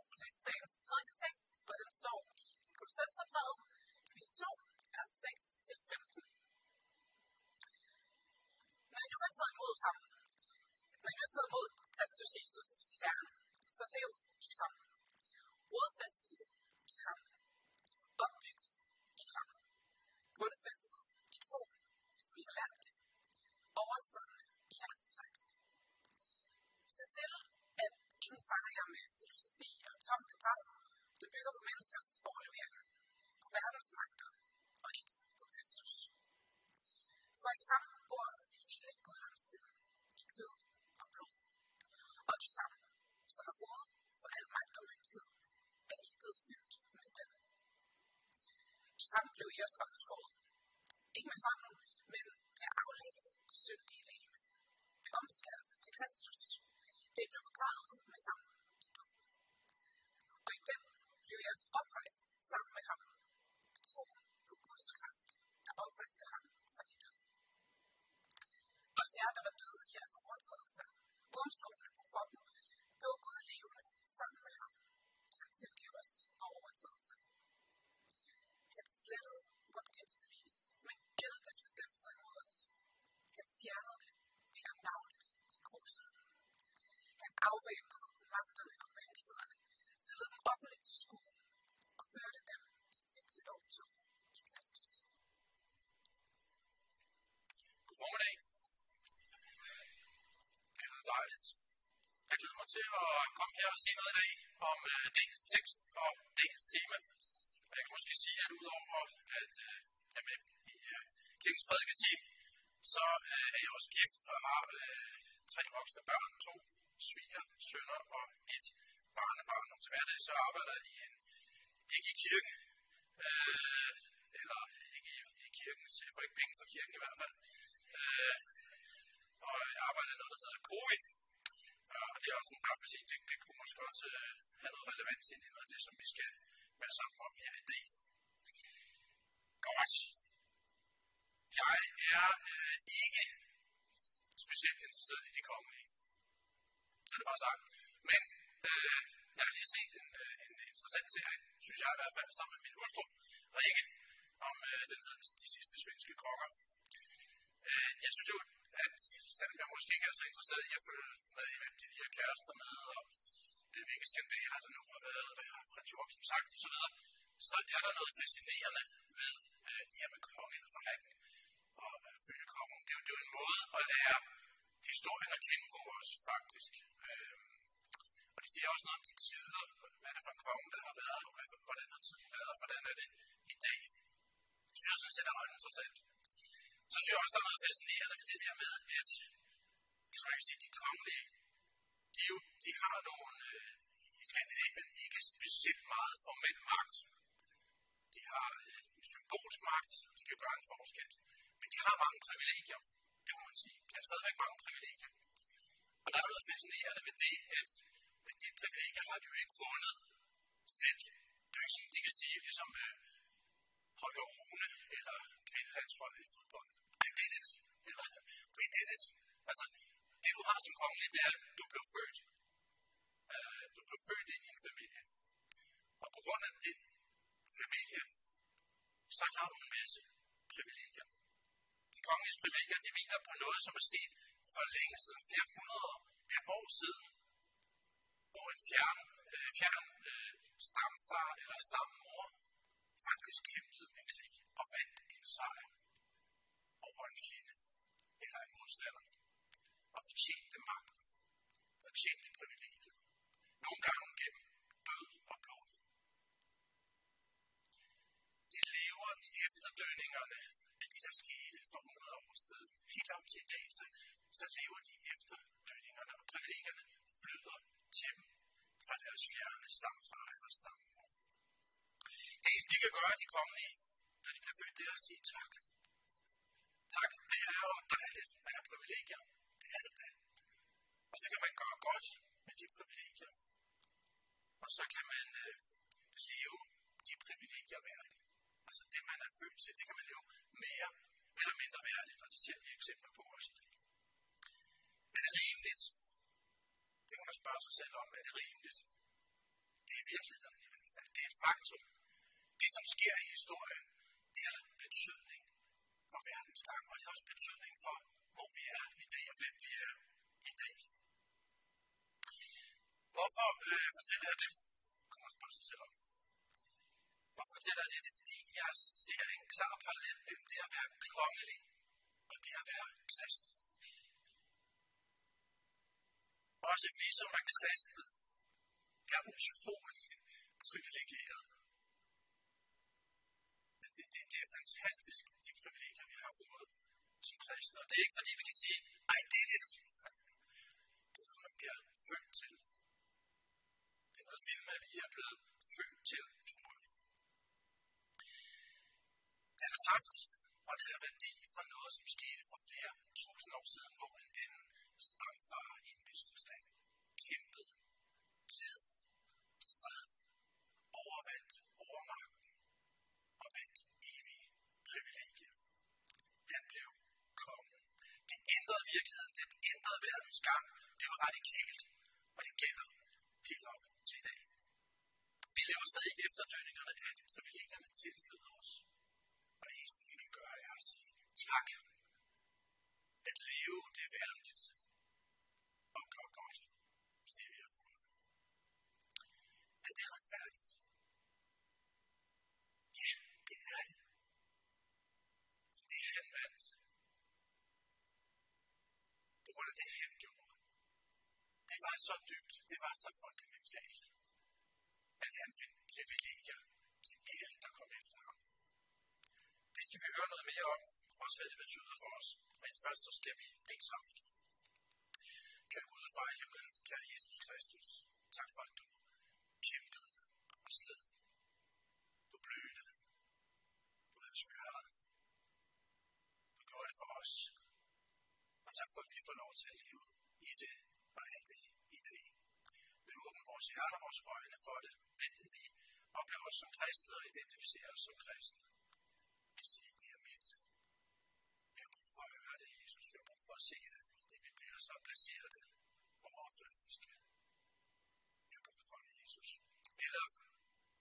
læse prædiketekst, og den står i Kolossenserbrevet, kapitel 2, vers 6-15. Men nu er taget imod ham, Men nu er taget imod Kristus Jesus, Herren, så lev i ham, rodfæstet i ham, opbygget i ham, grundfæstet i tro, som I har lært det, oversvømmende i jeres tak. Se til, ingen fanger med filosofi og tomt bedrag, der bygger på menneskers overlevering, på verdens magter og ikke på Kristus. For i ham bor hele guddomsfylden i kød og blod. Og i ham, som er hovedet for al magt og myndighed, er I blevet fyldt med den. I ham blev I også omskåret. Ikke med hånden, men ved at aflægge det syndige læge ved omskærelse til Kristus. Det blev begravet med ham i død. Og i dem blev jeg også oprejst sammen med ham i troen på Guds kraft, der oprejste ham fra de døde. Også jer, der var døde i jeres overtrædelser, uomskårende på kroppen, gjorde Gud levende sammen med ham. Han tilgav os vores overtrædelser. Han slettede vort gældsbevis med alle deres bestemmelser imod os. Han fjernede det ved at navne det til korset. Han afvæbnede magterne og myndighederne, stillede dem offentligt til skue og førte dem i sit lovtog i Kristus. God formiddag. Det er dejligt. Jeg glæder mig til at komme her og sige noget i dag om øh, dagens tekst og dagens tema. Og jeg kan måske sige, at udover at øh, jeg er med i øh, kirkens prædiketeam, så øh, er jeg også gift og har øh, tre voksne børn, to sviger, sønner og et barnebarn. Og til hverdag så arbejder jeg i en, ikke i kirken, øh, eller ikke i, i kirken, så jeg får ikke penge fra kirken i hvert fald. Øh, og jeg arbejder i noget, der hedder COVI. Og det er også en bare for at sige, det, det kunne måske også øh, have noget relevant til noget af det, som vi skal være sammen om her i dag. Godt. Jeg er øh, ikke specielt interesseret i de kongelige. Så er det bare sagt. Men øh, jeg har lige set en, øh, en interessant serie, synes jeg i hvert fald, sammen med min hustru, Rikke, om øh, den hedder De sidste svenske konger. Øh, jeg synes jo, at selvom jeg måske ikke er så interesseret i at følge med i, hvem de lige er kærester med, og øh, hvilke skandaler der nu har været, hvad har Frans Jorgensen sagt osv., så er der noget fascinerende ved øh, det her med kongerækken og øh, følge kongen. Det er, jo, det er jo en måde at lære historien at kende på os, faktisk. Øh, og det siger også noget om de tider, hvad er det for en konge, der har været, og hvordan har tiden været, og hvordan er det i dag. Det synes jeg sådan set er ret interessant. Så synes jeg også, der er noget fascinerende ved det der med, at jeg tror, jeg kan sige, de kongelige, de, jo, de har nogle øh, i Skandinavien ikke specielt meget formel magt. De har øh, en symbolsk magt, de kan gøre en forskel. Men de har mange privilegier, kan man sige. De har stadigvæk mange privilegier. Og der er noget fascinerende ved det, at, at de privilegier har de jo ikke vundet selv. Det er jo ikke sådan, de kan sige, ligesom øh, Holger Rune eller kvindelandsholdet i fodbold. I did it. Eller we did it. Altså, det du har som kongelig, det er, at du blev født. Uh, du blev født ind i en familie. Og på grund af din familie, så har du en masse privilegier. De kongelige privilegier, de hviler på noget, som er sket for længe siden, flere hundrede af år siden, hvor en fjern, øh, fjern øh, stamfar eller stammor faktisk kæmpede en krig og vandt en sejr over en fjende eller en modstander og fortjente magten, fortjente privilegiet. Nogle gange gennem død og blod. De lever i efterdønningerne der skete for 100 år siden. Helt op til i dag, så, så lever de efter dødningerne, og privilegierne flyder til dem fra deres fjerne stamfar eller stammor. Det eneste, de kan gøre, de kongelige, når de bliver født, det er at sige tak. Tak, det er jo dejligt at have privilegier. Det er det da. Og så kan man gøre godt med de privilegier. Og så kan man øh, leve de privilegier værdigt. Altså det, man er født til, det kan man leve mere eller mindre værdigt, og det ser vi eksempler på også i dag. Er det rimeligt? Det kan man spørge sig selv om. Er det rimeligt? Det faktum. Det, som sker i historien, det har betydning for verdens gang, og det har også betydning for, hvor vi er i dag, og hvem vi er i dag. Hvorfor øh, fortæller jeg det? Kom man spørge sig selv om. Og fortæller det? Det er fordi, jeg ser en klar parallel mellem det at være kongelig og det at være kristen. Også vi, som er kristne, er utrolig privilegeret. Det, det, det er fantastisk, de privilegier, vi har fået som kristne. Og det er ikke fordi, vi kan sige, I did it. Det er noget, man bliver født til. Det er noget, vi er blevet født til, tror jeg. Det er kraft, og det er værdi fra noget, som skete for flere tusind år siden, hvor en anden stamfar i en vis forstand kæmpede, led, stred, overvandt overmagten og vandt evige privilegier. Han blev kongen. Det ændrede virkeligheden, det ændrede verdens gang. Det var radikalt, og det gælder helt op til i dag. Vi lever stadig efterdønningerne af de privilegierne tilflyder os. Og det eneste, vi kan gøre, er at sige tak. At leve, det er værdigt. Og gøre godt med det, vi har fået. At det retfærdigt? Ja, det er det. For det han vandt. På grund af det, han gjorde. Det var så dybt, det var så fundamentalt, at han fandt privilegier til alle, der kom efter ham. Det skal vi høre noget mere om, også hvad det betyder for os. Men først så skal vi bede sammen. Kære Gud og far i himlen, kære Jesus Kristus, tak for at du kæmpede og sled. Du blødte. Du havde smørter. Du gjorde det for os. Og tak for, at vi får lov til at leve i det og af det i dag. Vil du åbne vores hjerter og vores øjne for det, enten vi oplever os som kristne og identificerer os som kristne. Vi siger, det er mit. Vi har brug for at høre det, Jesus. Vi har brug for at se det, fordi vi bliver så placeret overfladiske. Vi har brug for det, Jesus. Eller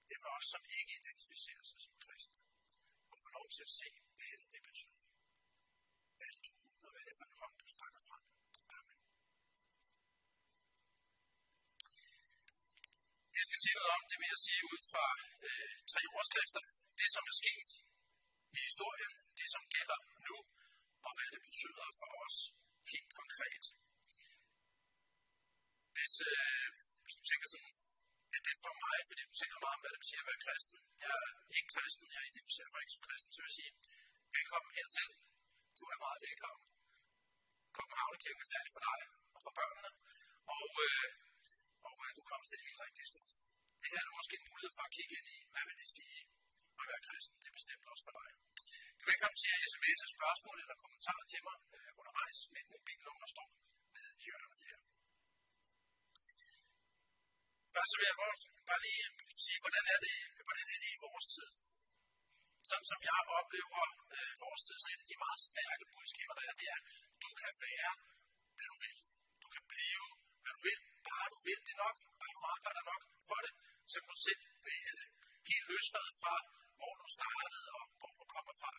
det er os, som ikke identificerer sig som kristne. Og får lov til at se, hvad er det, det betyder. Hvad er det, du og Hvad er det for en hånd, du strækker frem? Amen. Det, jeg skal sige noget om, det vil jeg sige ud fra øh, tre overskrifter. Det, som er sket i historien, det, som gælder nu, og hvad det betyder for os helt konkret. Hvis, øh, hvis du tænker sådan, at det er for mig, fordi du taler meget om, hvad det betyder at være kristen. Jeg er ikke kristen, jeg identificerer mig ikke som kristen, så vil jeg sige, velkommen hertil. Du er meget velkommen. Københavnerkirken er særligt for dig og for børnene. Og, øh, og øh, du kommer til det helt rigtige sted. Det her er måske en mulighed for at kigge ind i, hvad vil det sige at være kristen. Det er bestemt også for dig. Velkommen til at sms'e spørgsmål eller kommentarer til mig øh, undervejs. Mit mobilnummer står nede i hjørnet her. Først vil jeg bare lige øh, sige, hvordan er det, hvordan er det i vores tid? Sådan som jeg oplever øh, vores tid, så er det de meget stærke budskaber, der er. Det er, du kan være, hvad du vil. Du kan blive, hvad du vil. Bare du vil det nok, bare du arbejder nok for det, så kan du selv vælge det. Helt løsredet fra, hvor du startede og hvor du kommer fra,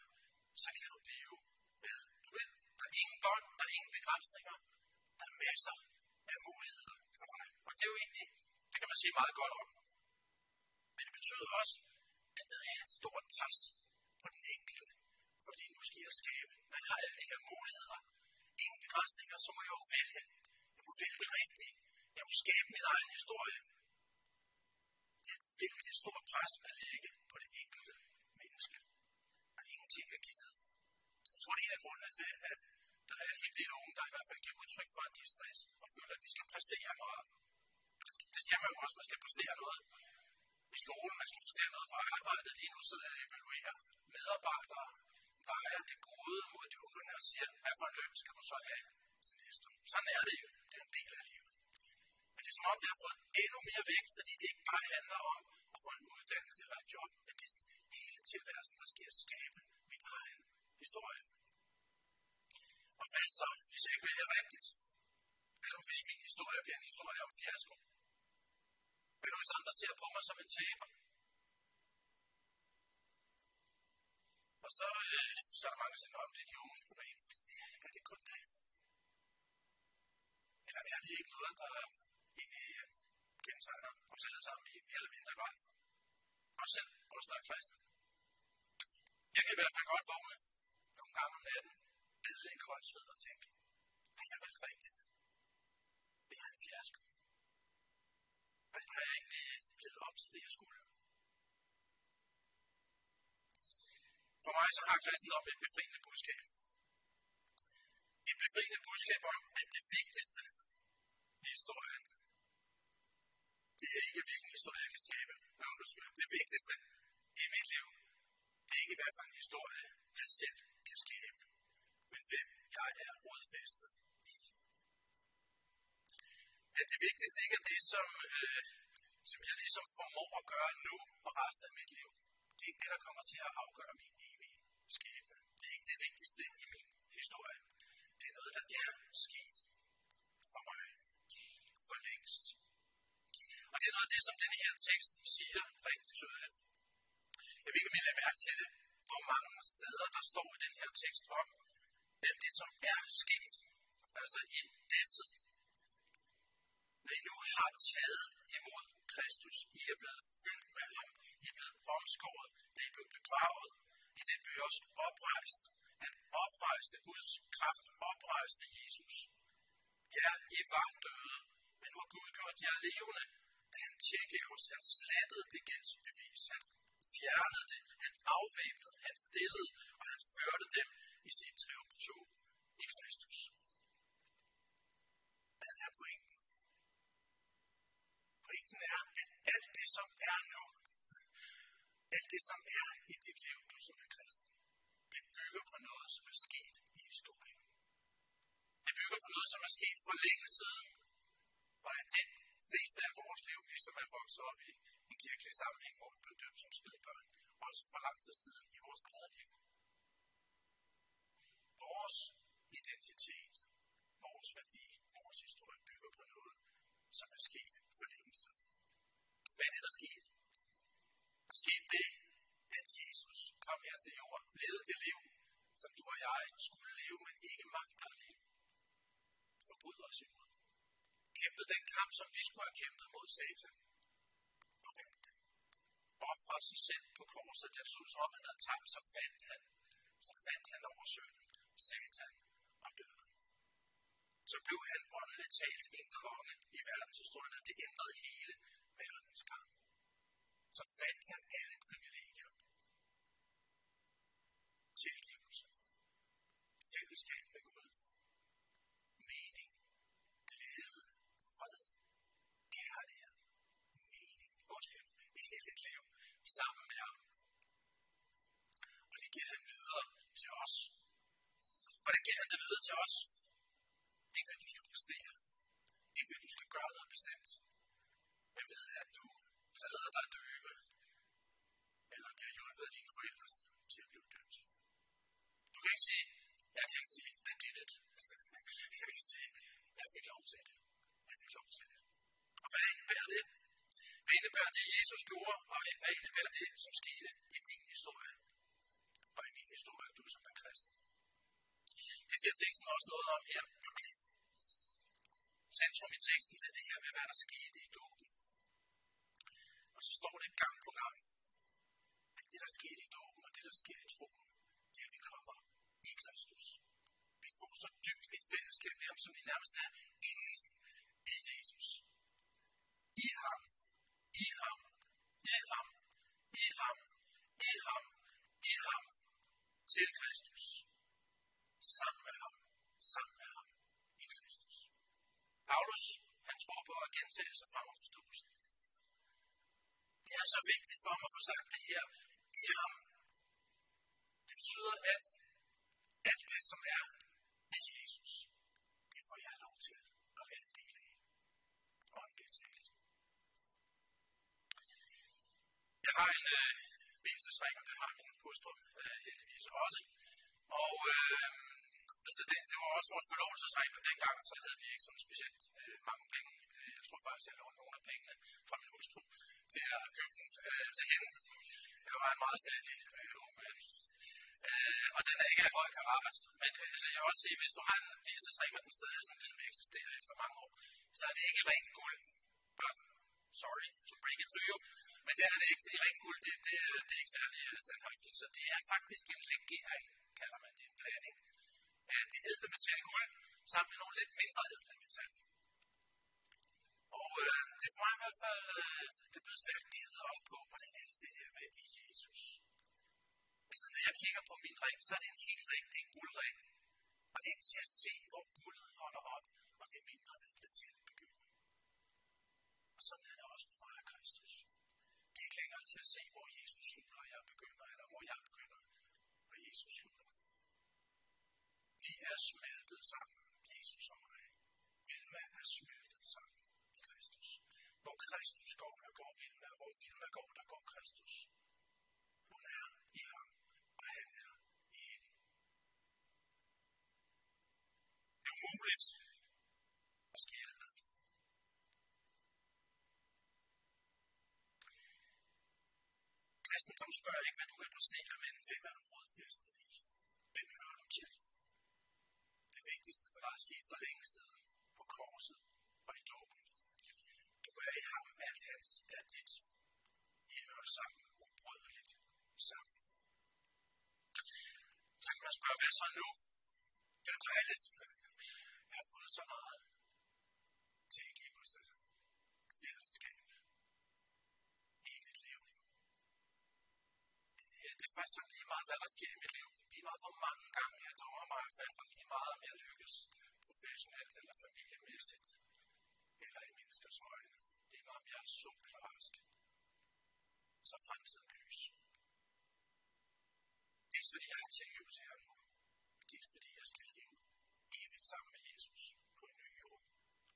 så kan du leve hvad du vil. Der er ingen bånd, der er ingen begrænsninger. Der er masser af muligheder for dig. Og det er jo egentlig, det kan man sige meget godt om. Men det betyder også, at der er et stort pres på den enkelte. Fordi nu skal jeg skabe. Når jeg har alle de her muligheder, ingen begrænsninger, så må jeg jo vælge. Jeg må vælge det rigtige. Jeg må skabe min egen historie. Det er et vældig stort pres at lægge på det enkelte menneske. Ingenting er givet. Jeg tror, det er en af grundene til, at der er en hel del unge, der i hvert fald giver udtryk for, at de er stress og føler, at de skal præstere noget. Det skal, det skal man jo også. Man skal præstere noget i skolen. Man skal præstere noget for arbejdet. Lige nu sidder jeg og evaluerer medarbejdere, vejer det gode mod det onde og siger, hvad for en løn skal du så have til næste år. Sådan er det jo. Det er en del af livet. Men det er som om, jeg har fået endnu mere vægt, fordi det ikke bare handler om at få en uddannelse eller et job, men det tilværelsen, der skal jeg skabe min egen historie. Og hvad så, hvis jeg ikke vælger rigtigt? Hvad nu, hvis min historie bliver en historie om fiasko? Hvad nu, hvis andre ser på mig som en taber? Og så, øh, så er der mange, der siger, om det er de unges problem. Er det kun det? Eller er det ikke noget, der egentlig øh, kendetegner os alle sammen i mere eller mindre grad? Også selv os, der er kristne. Jeg kan i hvert fald godt vågne nogle gange om natten, bede i koldsved og tænke, har jeg valgt rigtigt? Det er en fiasko. Har jeg egentlig blevet op til det, jeg skulle? For mig så har kristendom et befriende budskab. Et befriende budskab om, at det vigtigste i historien, det er ikke, hvilken historie jeg kan skabe. Det vigtigste i mit liv, det er ikke, hvad for en historie jeg selv kan skabe, men hvem jeg er rodfæstet i. At det vigtigste ikke er det, som, øh, som jeg ligesom formår at gøre nu og resten af mit liv. Det er ikke det, der kommer til at afgøre min evige skæbne. Det er ikke det vigtigste i min historie. Det er noget, der er sket for mig for længst. Og det er noget af det, som den her tekst siger rigtig tydeligt. Jeg vil ikke mindre mærke til det, hvor mange steder, der står i den her tekst om, at det, som er sket, altså i det tid, når I nu har taget imod Kristus, I er blevet fyldt med ham, I er blevet omskåret, det er blevet begravet, i det blev også oprejst. Han oprejste Guds kraft, oprejste Jesus. Ja, I var døde, men nu har Gud gjort jer levende, da han tilgav os. Han slettede det gældsbevis. Han fjernede det. Han afvæbnede. Han stillede, og han førte dem i sit triumftog i Kristus. Hvad er pointen? Pointen er, at alt det, som er nu, alt det, som er i dit liv, du som er kristen, det bygger på noget, som er sket i historien. Det bygger på noget, som er sket for længe siden, og at det fleste af vores liv, vi som er vokset op i kirkelig sammenhæng, hvor vi blev dømt som spædbørn, også for lang tid siden i vores eget liv. Vores identitet, vores værdi, vores historie bygger på noget, som er sket for længe siden. Hvad er det, der skete? Der skete det, at Jesus kom her til jorden, levede det liv, som du og jeg skulle leve, men ikke magter at leve. Forbryd os imod. Kæmpede den kamp, som vi skulle have kæmpet mod Satan. Og. Offrede sig selv på korset, der så som om han havde tabt, så fandt han. Så fandt han over sønnen, Satan og døden. Så blev han åndeligt talt en konge i verdenshistorien, og det ændrede hele verdens gang. Så fandt han alle privilegier. Tilgivelse. Fællesskab med Gud. Mening. Glæde. Fred. Kærlighed. Mening. Undskyld. Et helt liv sammen med ham. Og det giver han videre til os. Og det giver han det videre til os. Ikke ved, at du skal præstere. Ikke ved, at du skal gøre noget bestemt. Men ved at du lader dig døbe, eller bliver hjulpet af dine forældre til at blive døbt. Du kan ikke sige, jeg kan ikke sige, I did it. Jeg kan sige, jeg fik lov til det. Jeg fik lov til det. Og hvad indebærer det? Hvad indebærer det, Jesus gjorde, og hvad indebærer det, som skete i din historie? Og i min historie, du som er kristen. Det siger teksten også noget om her. Centrum i teksten, det er det her med, hvad der skete i dåben. Og så står det gang på gang, at det, der skete i dåben, og det, der sker i troen, det er, at vi kommer i Kristus. Vi får så dybt et fællesskab med ham, som vi nærmest er inde i Jesus. I ham, i ham, i ham, i ham, i ham, i ham, til Kristus. Sammen med ham, sammen med ham, i Kristus. Paulus, han tror på at gentage sig frem og forståelsen. Det er så vigtigt for mig at få sagt det her i ham. Det betyder, at alt det, som er i Jesus, det får jeg lov til at være en del af. Åndeligt talt. Jeg har en øh, hvilesesring, og det har min hustru øh, heldigvis også. Og øh, altså det, det var også vores forlovelsesregler dengang så havde vi ikke sådan specielt øh, mange penge. Øh, jeg tror faktisk, jeg lånte nogle af pengene fra min hustru til at købe den øh, til hende. Jeg var en meget fattig øh, ung mand. Øh, og den er ikke af høj karat. Men øh, altså, jeg vil også sige, hvis du har en vielsesring, og den stadig sådan ligesom eksisterer efter mange år, så er det ikke rent guld. Bare, sorry to break it to you. Men det er det ikke, fordi rent guld, det, det, det er ikke særlig øh, standhaftigt. Så det er faktisk en legering, kalder man det. En blanding af det ædle metal guld, sammen med nogle lidt mindre ædle metal. Og øh, det er for mig i hvert fald, øh, det er stærkt givet også på, hvordan er det det her med i Jesus. Altså når jeg kigger på min ring, så er det en helt ring, det er en guldring. Og det er til at se, hvor guldet holder op, og det mindre ædle til at begynde. Og sådan er det også med mig og Kristus. Det er ikke længere til at se, hvor Jesus slutter, og jeg begynder, eller hvor jeg begynder, og Jesus slutter. Er smeltet sammen, Jesus og mig. Vilma er smeltet sammen i Kristus. Hvor Kristus går, der går Vilma. Hvor Vilma går, der går Kristus. Hun er i ham, og han er i hende. Det er umuligt at skille med. Kristendom spørger ikke, hvad du kan præstere, men hvem er du er sket for længe siden på korset og i dåben. Du er i ham, alt hans er dit. I hører sammen ubrydeligt sammen. Så kan man spørge, hvad så nu? Det er dejligt. Jeg har fået så meget tilgivelse, fællesskab, evigt liv. Det er faktisk sådan lige meget, hvad der sker i mit liv. Lige meget, hvor mange gange jeg dummer mig og falder. Lige meget, om jeg lykkes professionelt eller familiemæssigt. Eller i menneskers øjne. Lige meget, om jeg er sund eller rask. Så er fremtiden lys. Dels fordi jeg har tilgivelse her nu. Dels fordi jeg skal leve evigt sammen med Jesus på en ny jord.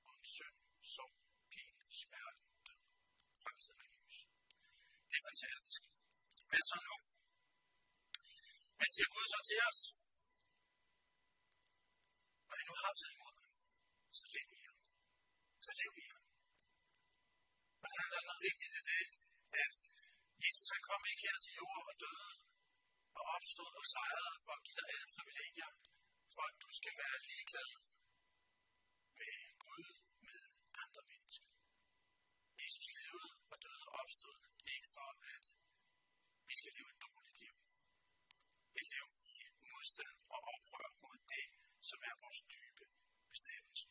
Og en søn, som pin, smerte, død. Fremtiden er lys. Det er fantastisk. Hvad så nu? Hvad siger Gud så til os? Når nu har taget imod ham, så lev i ham. Så lev i ham. Og der er noget vigtigt i det, at Jesus han kom ikke her til jord og døde og opstod og sejrede for at give dig alle privilegier, for at du skal være ligeglad med Gud, med andre mennesker. Jesus levede og døde og opstod ikke for, at vi skal leve et dårligt liv. Et liv i modstand og oprør mod det, som er vores dybe bestemmelse.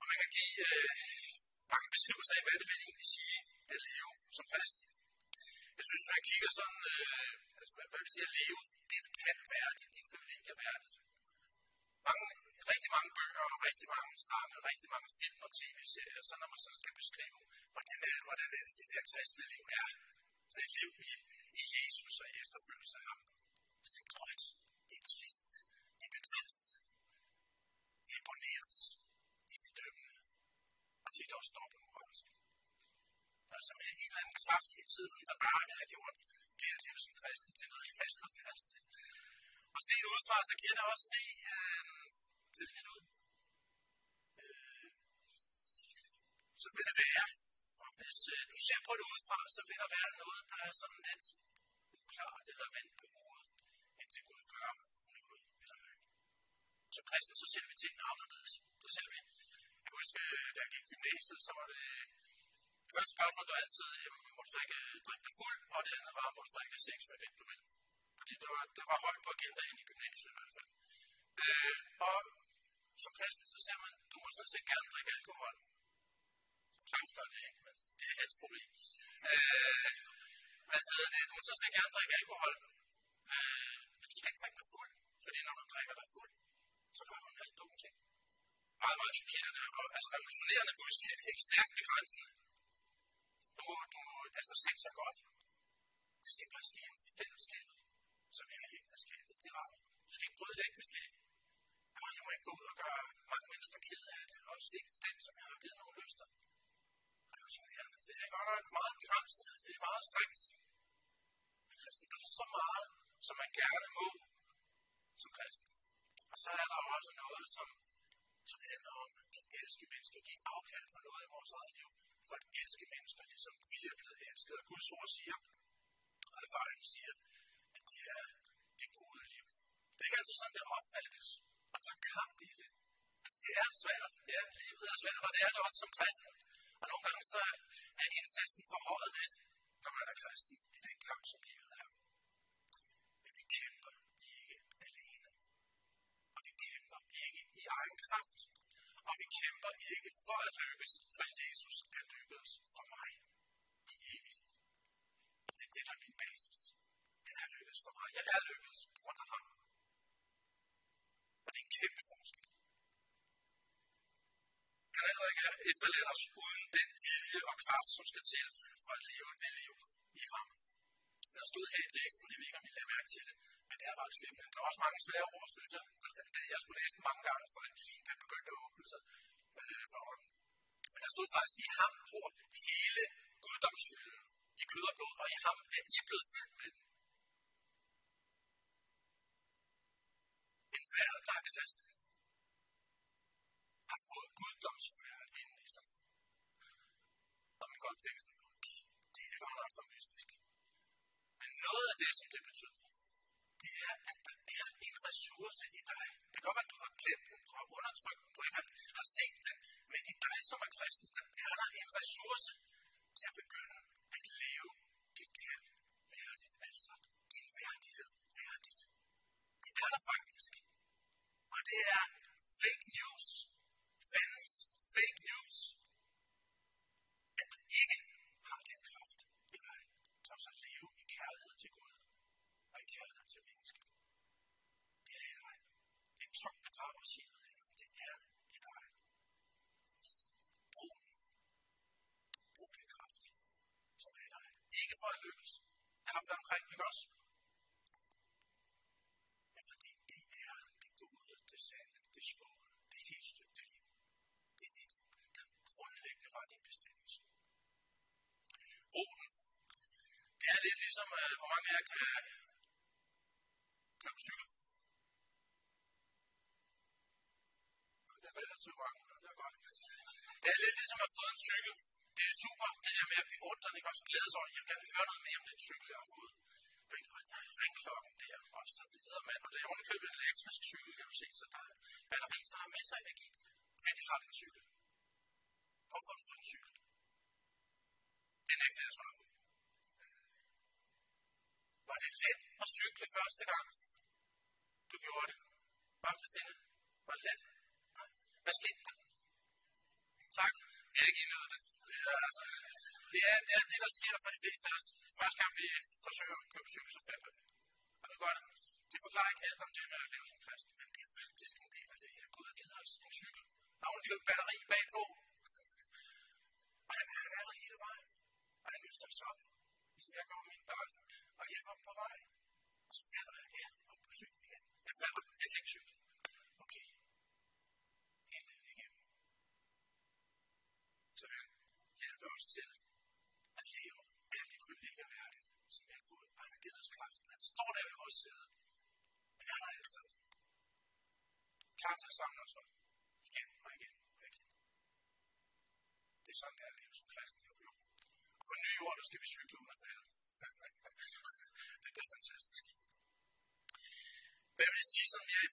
Og man kan give øh, mange beskrivelser af, hvad det vil egentlig sige at leve som kristen. Jeg synes, hvis man kigger sådan, øh, altså, hvad vil sige at leve, det kan være det, de privilegier værdigt. Mange, rigtig mange bøger, og rigtig mange sange, rigtig mange film og tv-serier, så når man så skal beskrive, hvordan er, det, hvordan er det, det der kristne liv er, det er et liv i, i Jesus og i efterfølgelse af ham. Så det er grønt, det er trist, det De er boneret, De er fordømmende, og tit også dobbeltmoralsk. Der er simpelthen en eller anden kraft i tiden, der bare har gjort det at leve som kristen til noget fast og fast. Og set udefra, så kan jeg også se øh, lidt ud. Øh, så vil det være, og hvis øh, du ser på det udefra, så vil der være noget, der er sådan lidt uklart eller vendt på hovedet, indtil Gud gør noget ved dig. Som kristen, så ser vi tingene anderledes. Så ser vi, jeg husker, øh, da jeg gik i gymnasiet, så var det øh, det første spørgsmål, der altid, jamen, må du så ikke drikke dig fuld, og det andet var, må du så ikke have sex med hvem du vil. Fordi det var, det var højt på agendaen i gymnasiet i hvert fald. Øh, og som kristen, så ser man, du må sådan set gerne drikke alkohol. Som Claus gør det ikke, men det er hans problem. Øh, hvad hedder det? Du må sådan set gerne drikke alkohol. Øh, men du skal ikke drikke dig fuld. Fordi når du drikker dig fuld, så gør du en masse dumme ting. Meget, meget chokerende og altså revolutionerende budskab. Helt stærkt begrænsende. Du må, du må, altså sex er godt. Det skal bare ske inden for fællesskabet, som er ægteskabet. Det rammer. Du skal ikke bryde et ægteskab. Og jeg må ikke gå ud og gøre mange mennesker ked af det, og svigte dem, som jeg har givet nogle lyster. Revolutionerende. Det er godt nok meget begrænsende. Det er meget strengt. Men altså, der er så meget, som man gerne må som kristen. Og så er der også noget, som, som handler om at elske mennesker, give afkald på noget i vores eget liv, for at elske mennesker, ligesom vi er blevet elsket. Og Guds ord siger, og erfaringen siger, at det er det gode liv. Det er ikke altid sådan, det opfattes. Og der er kamp i det. At det er svært. Ja, livet er svært, og det er det også som kristen. Og nogle gange så er indsatsen forhøjet lidt, når man er kristen, i den kamp, som livet er. Men vi kæmper ikke alene. Og vi kæmper ikke i egen kraft. Og vi kæmper ikke for at lykkes, for Jesus er lykkedes for mig i evighed. Og det er det, der er min basis. Han er lykkedes for mig. Jeg er lykkedes på grund af ham. Og det er en kæmpe forskel. Han heller ikke efterladt os uden den vilje og kraft, som skal til for at leve det liv i ham teksten, Der stod her i teksten, jeg ved ikke, om I lader mærke til det, men det er ret svimlende. Der er også mange svære ord, synes jeg. Det, jeg skulle læse den mange gange, for den begyndte at åbne sig øh, for mig. Men der stod faktisk, i ham bor hele guddomsfylden i kød og blod, og i ham er I blevet fyldt med den. En hver, der er kristen, har fået guddomsfylden ind i sig. Og man kan godt tænke sådan, okay, det er godt nok for mystisk. Men noget af det, som det betyder, det er, at der er en ressource i dig. Det kan godt være, at du har glemt den, du har undertrykt den, du ikke har set den, men i dig som er kristen, der er der en ressource til at begynde at leve dit kald værdigt, altså din værdighed værdigt. Det er der faktisk. Og det er fake news, fandens fake news, at du ikke har den kraft i dig, til at leve i kærlighed til Gud og i kærlighed til mennesker. Det er i dig. Det er tomt bedrag at sige noget andet. Det er i dig. Brug den. Brug den kraft, som er i dig. Ikke for at lykkes. Det har vi omkring, ikke også? Men fordi det er det gode, det sande, det smukke, det helt støtte liv. Det er dit, der grundlæggende var din bestemmelse. Brug den. Det er lidt ligesom, øh, hvor mange af jer kan køre på cykel. Det er relativt mange, det er godt. Det er lidt ligesom at få en cykel. Det er super, det er med at beundre det ikke også glæde sig over. Jeg kan høre noget mere om den cykel, jeg har fået. Og der er ringklokken der, og så videre, mand. Og det er underkøbet en elektrisk cykel, kan du se, så der er batteri, så der er masser af energi. Fedt, jeg har den cykel. Hvorfor har du fået en cykel? Det nægter jeg svare på. Var det let at cykle første gang, du gjorde det? Var det stille? Var det let? Nej. Hvad skete der? Tak. Jeg er ikke indøvet det. Det er, altså, det er, det er det, der sker for de fleste af os. Første gang vi forsøger at købe cykel, så falder vi. Og det er godt. Det forklarer ikke alt om det med at leve som kristen, men det er faktisk en del af det her. Gud har givet os en cykel. Der er jo en lille batteri bagpå. Og han, han er der hele vejen. Og han løfter os op, ligesom jeg går min børn. Og jeg kom på vej. Og så falder jeg her op på cyklen igen. Jeg falder. Jeg kan ikke cykle. Okay. Helt ned igennem. Så han hjælper os til at leve alt det privilegier værdigt, som vi har fået. Og han har givet os kraften. Han står der ved vores side. Men han er altid klar til at samle os op. Igen og igen og igen. Det er sådan, det er at leve som kristen her på jorden. Og på nye ord, der skal vi cykle uden at falde. det er fantastisk. Hvad vil det sige,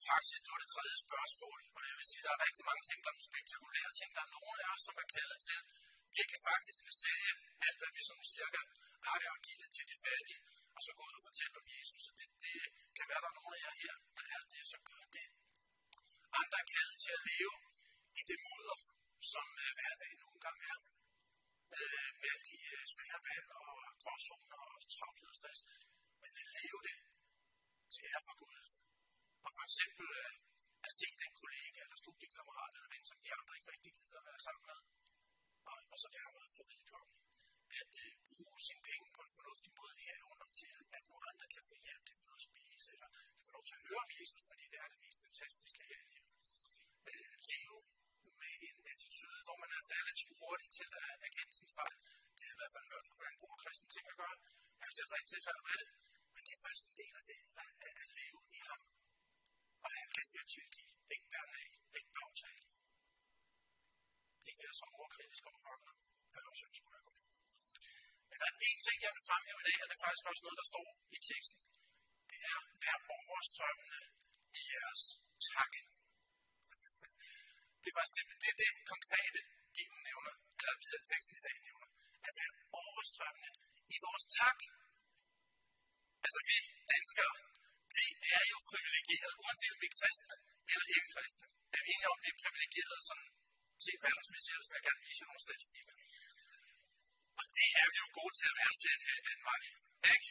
som praksis? Det var det tredje spørgsmål. Og jeg vil sige, at der er rigtig mange ting, der er nogle spektakulære ting. Der er nogle af os, som er kaldet til virkelig faktisk at sælge alt, hvad vi sådan cirka ejer og give det til de fattige, og så gå ud og fortælle om Jesus. Så det, det kan være, der er nogle af jer her, der er det, så gør det. Andre er kaldet til at leve i det mudder, som øh, hverdagen nogle gange er. Øh, med alle de øh, svære valg og gråzoner og travlhed og stress. Men at leve det til ære for Gud. Og for eksempel at, at se den kollega eller studiekammerat eller ven, som de andre ikke rigtig gider at være sammen med. Og, og så dermed for vedkommende at øh, bruge sine penge på en fornuftig måde herunder til, at nogle andre kan få hjælp til at få noget at spise, eller kan få lov til at høre om Jesus, fordi det er det mest fantastiske her i livet. Øh, leve med en attitude, hvor man er relativt hurtig til at erkende sin fejl. Det har i hvert fald hørt skulle være en god kristen ting at gøre. Jeg har selv rigtig svært med det, men det er faktisk en del af det, at, at leve i ham. Og have let tilgive, ikke bære af, ikke bagtale. Ikke være så overkritisk over for andre, jeg også ønsker at gå. Men der er en ting, jeg vil fremhæve i dag, og det er faktisk også noget, der står i teksten. Det er, vær overstrømmende i jeres tak. Det er faktisk det, det, er det konkrete, Bibelen nævner, eller videre teksten i dag nævner. At være overstrømmende i vores tak. Altså vi danskere, vi er jo privilegeret, uanset om vi er kristne eller ikke kristne. Er vi enige om, det er privilegeret sådan set verdensmæssigt, ellers vil jeg gerne vise jer nogle statistikker. Og det er vi jo gode til at værdsætte her i Danmark. Ikke?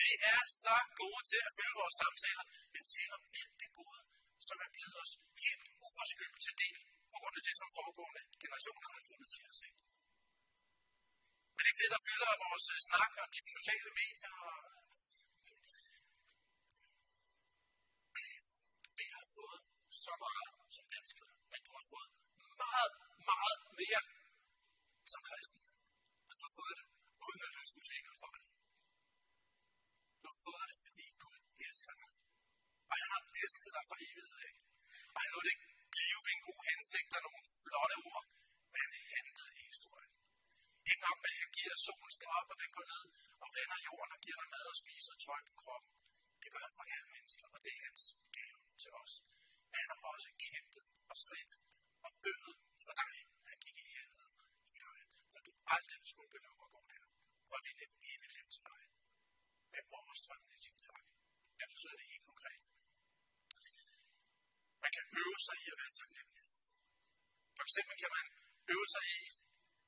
Vi er så gode til at følge vores samtaler. Vi taler om alt det gode, som er blevet os helt uforskyldt til del, på grund af det, som foregående generationer har fundet til os. Ikke? Men det er ikke det, der fylder vores øh, snak og de sociale medier. Og vi har fået så meget som dansker, men du har fået meget, meget mere som kristen. Og du har fået det, uden at løfte Guds for det. Du har fået det, fordi Gud elsker dig. Og han har elsket dig fra evighed af. Og han lod det ikke blive ved en god hensigt og nogle flotte ord, men han handlede i historien. Ikke nok med, at han giver solen skal op, og den går ned og vender jorden og giver dig mad og spiser og tøj på kroppen. Det gør han for alle mennesker, og det er hans gave til os. Han har også kæmpet og stridt og døde for dig. Han gik i helvede for dig, for du aldrig skulle behøve at gå der. For at vinde et evigt liv til dig. Med overstrømmende din tak. Hvad betyder det helt konkret? Man kan øve sig i at være taknemmelig. For eksempel kan man øve sig i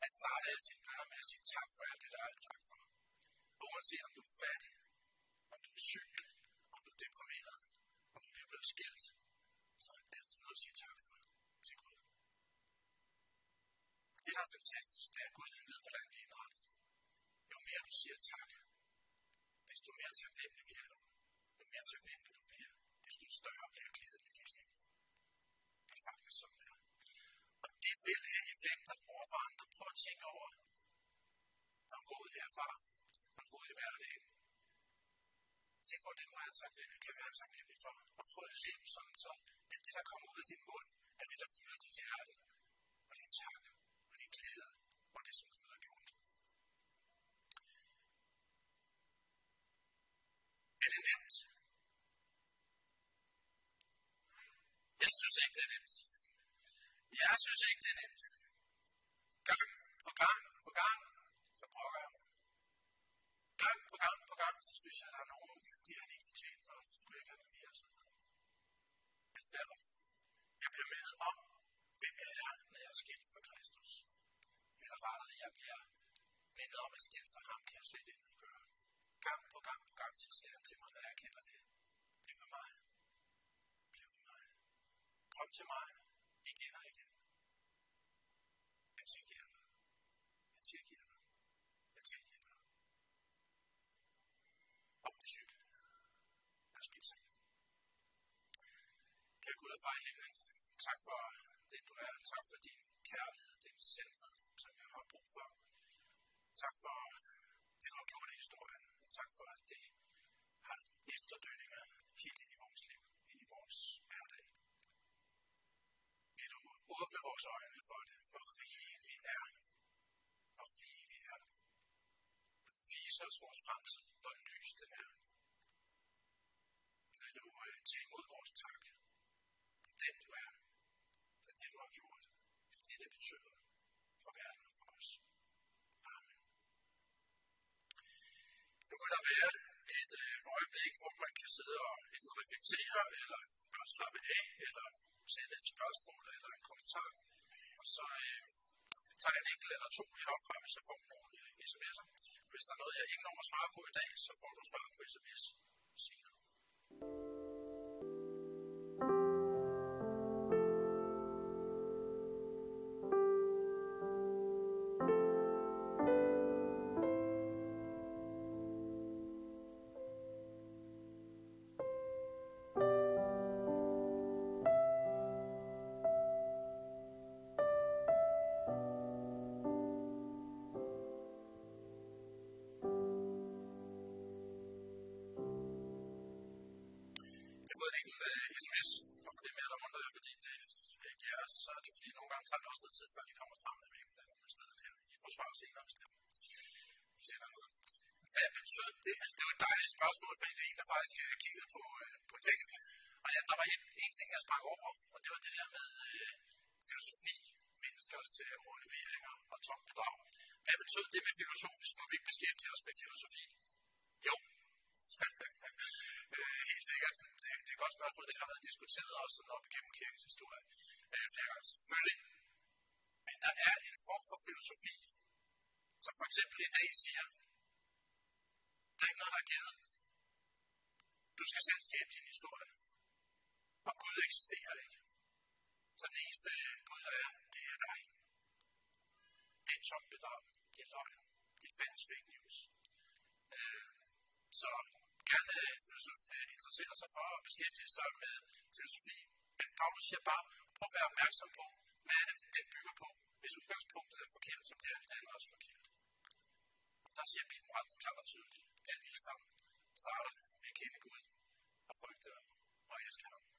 at starte alle sine bønder med at sige tak for alt det, der er tak for. Og uanset om du er fattig, om du er syg, om du er deprimeret, om du er blevet skilt, så er det altid noget at sige tak for til Gud. Det, der er fantastisk, det er, at Gud han ved, hvordan vi er indrettet. Jo mere du siger tak, desto mere taknemmelig bliver du. Jo mere taknemmelig du bliver, desto større bliver glæden i dit liv. Det er faktisk sådan, det er. Og det vil have effekter over for andre. Prøv at tænke over, når du går ud herfra, når du går ud i hverdagen. Tænk over det, du er taknemmelig, kan være taknemmelig for. Og prøv at leve sådan så, at det, der kommer ud af din mund, er det, der fylder dit hjerte. Og det er tak, og det er glæde, og det, som Gud har gjort. Er det nemt? Jeg synes ikke, det er nemt. Jeg synes ikke, det er nemt. Gang på gang på gang, så prøver jeg. Gang på gang på gang, så synes jeg, at der er nogen, de har det ikke fortjent, og skulle jeg have mere sådan noget. Jeg falder. Jeg bliver mindet om, hvem jeg er, når jeg er skilt for Kristus. Eller rettere, jeg bliver mindet om, at skilt for ham kan jeg slet ikke gøre. Gang på gang på gang, så siger han til mig, når jeg kender det. Bliv med mig. Bliv med mig. Kom til mig igen og igen. Jeg tilgiver dig. Jeg tilgiver dig. Jeg tilgiver dig. Op til cykel. blive sammen. Kære Gud og far i himlen, tak for det, du er. Tak for din kærlighed, din sandhed, som jeg har brug for. Tak for det, du har gjort i historien. Og tak for, at det har efterdønninger helt ind i vores liv, ind i vores hverdag. Vil du åbne vores øjne for det, hvor rige vi er, hvor rige vi er. Vis os vores fremtid, hvor lys den er. Vil du uh, tage imod vores tak for den du er, for det du har gjort, for det det betyder for verden og for os. Amen. Nu kan der være et øh, øjeblik, hvor man kan sidde og enten reflektere, eller bare slappe af, eller sende et spørgsmål eller en kommentar. Og så øh, tager jeg en enkelt eller to herfra, hvis jeg får nogle øh, sms'er. Hvis der er noget, jeg ikke når at svare på i dag, så får du svar på sms senere. Filosofi, menneskers øh, overleveringer og tomt bedrag. Hvad betød det med filosofisk? Må vi ikke beskæftige os med filosofi? Jo. øh, helt sikkert. Det, det er et godt spørgsmål. Det har været diskuteret også sådan op igennem kirkens historie øh, flere gange. Selvfølgelig. Men der er en form for filosofi, som for eksempel i dag siger, der er ikke noget, der er givet. Du skal selv skabe din historie. Og Gud eksisterer ikke. Så den eneste øh, Gud, der er, det er dig. Det er tomt bedrag. Det er løgn. Det er fælles fake news. Øh, så gerne øh, øh, interessere sig for at beskæftige sig med filosofi. Men Paulus siger bare, prøv at være opmærksom på, hvad er det, den bygger på. Hvis udgangspunktet er forkert, så er, det andet også forkert. Og der siger Bibelen ret klart og tydeligt. at visdom starter med at kende Gud og frygte og elske ham.